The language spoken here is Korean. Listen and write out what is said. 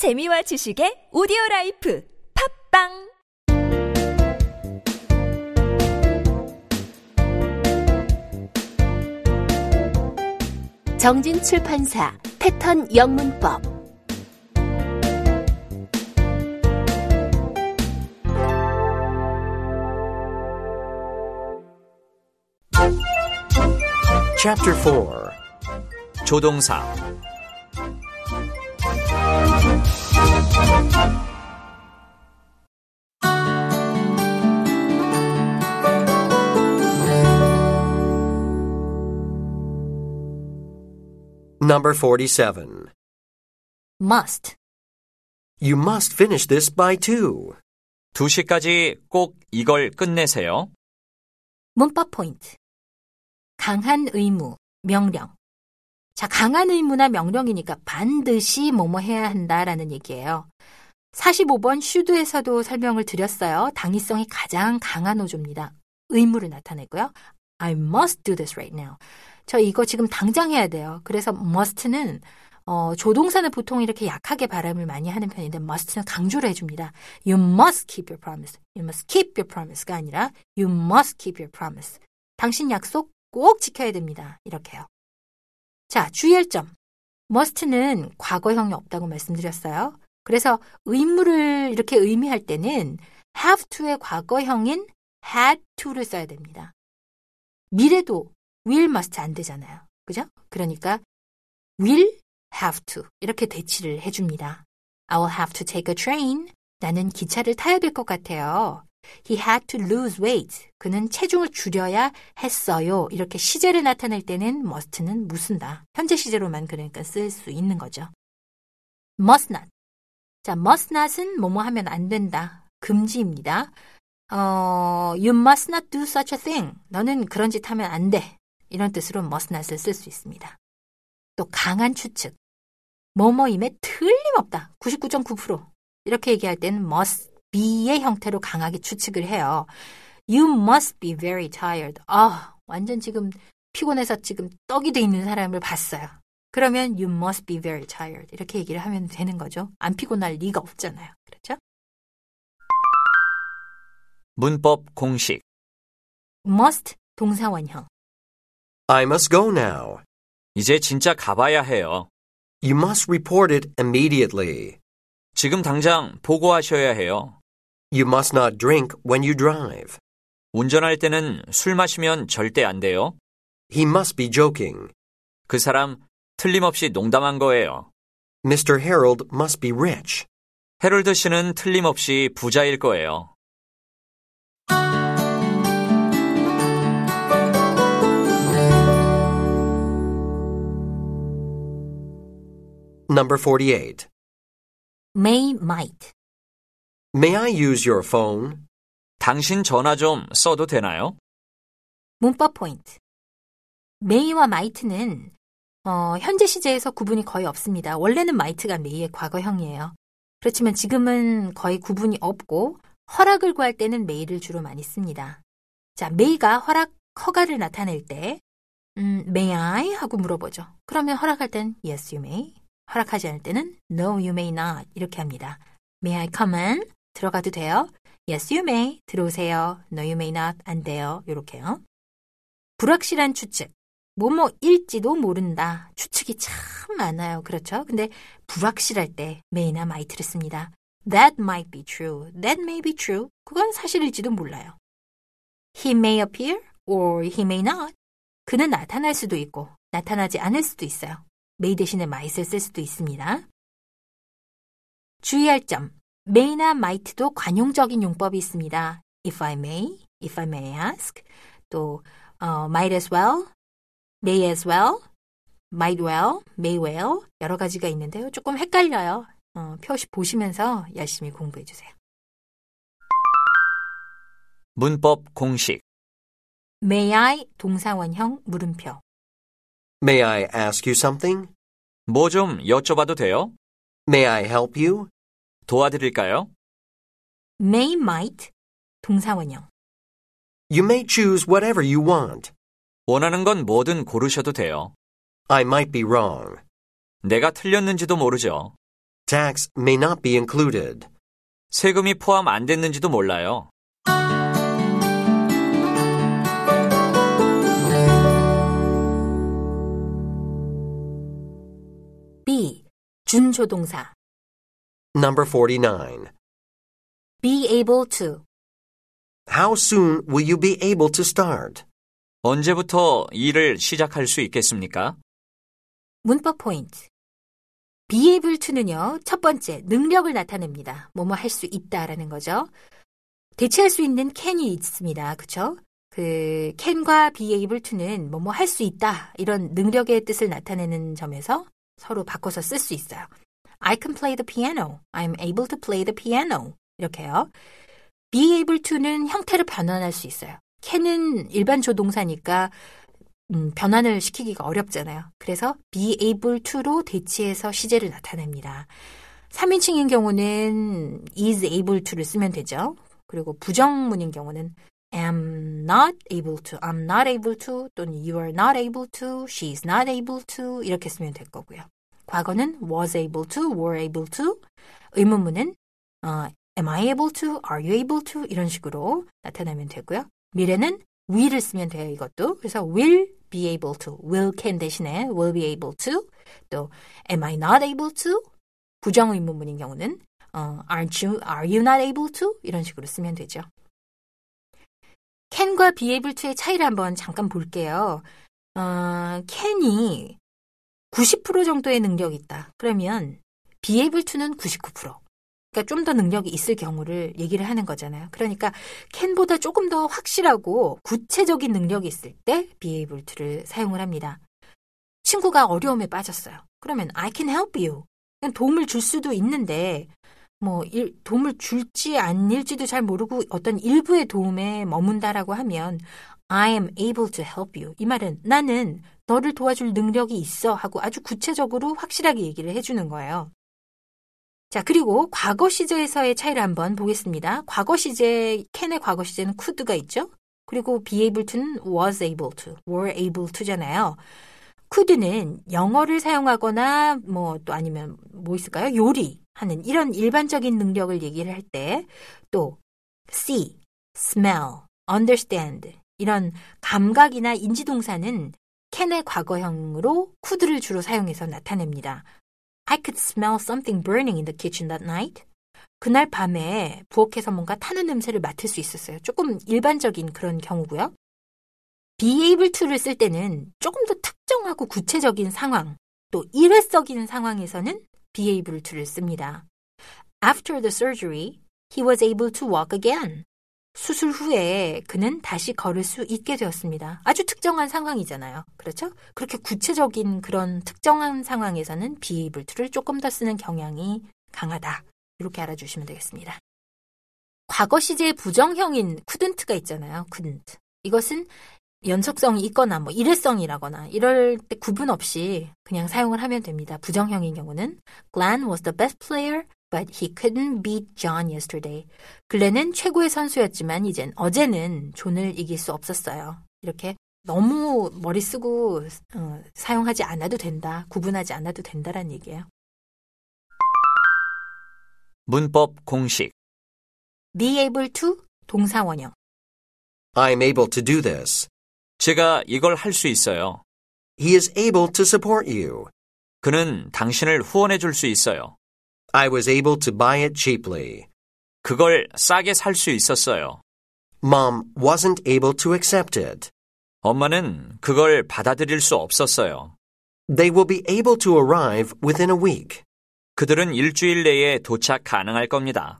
재미와 지식의 오디오 라이프 팝빵! 정진 출판사 패턴 영문법. Chapter 4 조동사 Number 47. must You must finish this by 2. 2시까지 꼭 이걸 끝내세요. 문법 포인트 강한 의무, 명령 자, 강한 의무나 명령이니까 반드시 뭐뭐 해야 한다라는 얘기예요. 45번 should에서도 설명을 드렸어요. 당위성이 가장 강한 어조입니다. 의무를 나타내고요. I must do this right now. 저 이거 지금 당장 해야 돼요. 그래서 must는 어, 조동사는 보통 이렇게 약하게 발음을 많이 하는 편인데 must는 강조를 해줍니다. You must keep your promise. You must keep your promise가 아니라 you must keep your promise. 당신 약속 꼭 지켜야 됩니다. 이렇게요. 자, 주의할 점. must는 과거형이 없다고 말씀드렸어요. 그래서 의무를 이렇게 의미할 때는 have to의 과거형인 had to를 써야 됩니다. 미래도 will must 안 되잖아요. 그죠? 그러니까 will have to 이렇게 대치를 해줍니다. I will have to take a train. 나는 기차를 타야 될 것 같아요. He had to lose weight. 그는 체중을 줄여야 했어요. 이렇게 시제를 나타낼 때는 must는 무슨다. 현재 시제로만 그러니까 쓸 수 있는 거죠. must not. 자, must not은 뭐뭐 하면 안 된다. 금지입니다. 어, you must not do such a thing. 너는 그런 짓 하면 안 돼. 이런 뜻으로 must not을 쓸 수 있습니다. 또 강한 추측. 뭐뭐임에 틀림없다. 99.9%. 이렇게 얘기할 때는 must be의 형태로 강하게 추측을 해요. You must be very tired. 아, 완전 지금 피곤해서 지금 떡이 돼 있는 사람을 봤어요. 그러면 you must be very tired. 이렇게 얘기를 하면 되는 거죠. 안 피곤할 리가 없잖아요. 그렇죠? 문법 공식 must 동사원형. I must go now. 이제 진짜 가봐야 해요. You must report it immediately. 지금 당장 보고하셔야 해요. You must not drink when you drive. 운전할 때는 술 마시면 절대 안 돼요. He must be joking. 그 사람 틀림없이 농담한 거예요. Mr. Harold must be rich. 헤럴드 씨는 틀림없이 부자일 거예요. Number 48. may, might. May I use your phone? 당신 전화 좀 써도 되나요? 문법 포인트. may와 might는 어, 현재 시제에서 구분이 거의 없습니다. 원래는 might가 may의 과거형이에요. 그렇지만 지금은 거의 구분이 없고 허락을 구할 때는 may를 주로 많이 씁니다. 자, may가 허락, 허가를 나타낼 때 음, may I? 하고 물어보죠. 그러면 허락할 땐 yes, you may. 허락하지 않을 때는 no, you may not. 이렇게 합니다. may I come in? 들어가도 돼요. yes, you may. 들어오세요. no, you may not. 안 돼요. 요렇게요. 불확실한 추측. 뭐뭐일지도 모른다. 추측이 참 많아요. 그렇죠? 근데 불확실할 때 may나 might를 씁니다. That might be true. That may be true. 그건 사실일지도 몰라요. He may appear or he may not. 그는 나타날 수도 있고 나타나지 않을 수도 있어요. May 대신에 might을 쓸 수도 있습니다. 주의할 점. may나 might도 관용적인 용법이 있습니다. if I may, if I may ask, 또 어, might as well, may as well, might well, may well 여러 가지가 있는데요. 조금 헷갈려요. 어, 표시 보시면서 열심히 공부해 주세요. 문법 공식 May I 동사원형 물음표. May I ask you something? 뭐 좀 여쭤봐도 돼요? May I help you? 도와드릴까요? May might 동사원형. You may choose whatever you want. 원하는 건 뭐든 고르셔도 돼요. I might be wrong. 내가 틀렸는지도 모르죠. Tax may not be included. 세금이 포함 안 됐는지도 몰라요. 준조동사. Number 49. be able to. How soon will you be able to start? 언제부터 일을 시작할 수 있겠습니까? 문법 포인트. be able to는요, 첫 번째, 능력을 나타냅니다. 뭐뭐 할 수 있다라는 거죠. 대체할 수 있는 can이 있습니다. 그쵸? 그, can과 be able to는 뭐뭐 할 수 있다. 이런 능력의 뜻을 나타내는 점에서 서로 바꿔서 쓸 수 있어요. I can play the piano. I'm able to play the piano. 이렇게요. be able to는 형태를 변환할 수 있어요. can은 일반 조동사니까 음, 변환을 시키기가 어렵잖아요. 그래서 be able to로 대체해서 시제를 나타냅니다. 3인칭인 경우는 is able to를 쓰면 되죠. 그리고 부정문인 경우는 am not able to, I'm not able to 또는 you are not able to, she is not able to 이렇게 쓰면 될 거고요. 과거는 was able to, were able to, 의문문은 어, am I able to, are you able to 이런 식으로 나타나면 되고요. 미래는 will을 쓰면 돼요, 이것도. 그래서 will be able to, will can 대신에 will be able to, 또 am I not able to, 부정 의문문인 경우는 어, aren't you, are you not able to 이런 식으로 쓰면 되죠. Be able to의 차이를 한번 잠깐 볼게요. 어, can이 90% 정도의 능력이 있다. 그러면 able to는 99%. 그러니까 좀 더 능력이 있을 경우를 얘기를 하는 거잖아요. 그러니까 can보다 조금 더 확실하고 구체적인 능력이 있을 때 able to를 사용을 합니다. 친구가 어려움에 빠졌어요. 그러면 I can help you. 도움을 줄 수도 있는데 뭐 일, 도움을 줄지 아닐지도 잘 모르고 어떤 일부의 도움에 머문다라고 하면 I am able to help you. 이 말은 나는 너를 도와줄 능력이 있어 하고 아주 구체적으로 확실하게 얘기를 해주는 거예요. 자, 그리고 과거 시제에서의 차이를 한번 보겠습니다. 과거 시제, 캔의 과거 시제는 could가 있죠? 그리고 be able to는 was able to, were able to잖아요. could는 영어를 사용하거나 뭐 또 아니면 뭐 있을까요? 요리 하는 이런 일반적인 능력을 얘기를 할 때 또 see, smell, understand 이런 감각이나 인지동사는 캔의 과거형으로 could를 주로 사용해서 나타냅니다. I could smell something burning in the kitchen that night. 그날 밤에 부엌에서 뭔가 타는 냄새를 맡을 수 있었어요. 조금 일반적인 그런 경우고요. be able to를 쓸 때는 조금 더 특정하고 구체적인 상황, 또 일회적인 상황에서는 be able to를 씁니다. After the surgery, he was able to walk again. 수술 후에 그는 다시 걸을 수 있게 되었습니다. 아주 특정한 상황이잖아요. 그렇죠? 그렇게 구체적인 그런 특정한 상황에서는 be able to를 조금 더 쓰는 경향이 강하다. 이렇게 알아주시면 되겠습니다. 과거 시제의 부정형인 couldn't가 있잖아요. couldn't. 이것은 연속성이 있거나 뭐 일회성이라거나 이럴 때 구분 없이 그냥 사용을 하면 됩니다. 부정형인 경우는 Glenn was the best player but he couldn't beat John yesterday. 글렌은 최고의 선수였지만 이젠 어제는 존을 이길 수 없었어요. 이렇게 너무 머리 쓰고 어, 사용하지 않아도 된다, 구분하지 않아도 된다라는 얘기예요. 문법 공식. be able to 동사 원형. I'm able to do this. 제가 이걸 할 수 있어요. He is able to support you. 그는 당신을 후원해 줄 수 있어요. I was able to buy it cheaply. 그걸 싸게 살 수 있었어요. Mom wasn't able to accept it. 엄마는 그걸 받아들일 수 없었어요. They will be able to arrive within a week. 그들은 일주일 내에 도착 가능할 겁니다.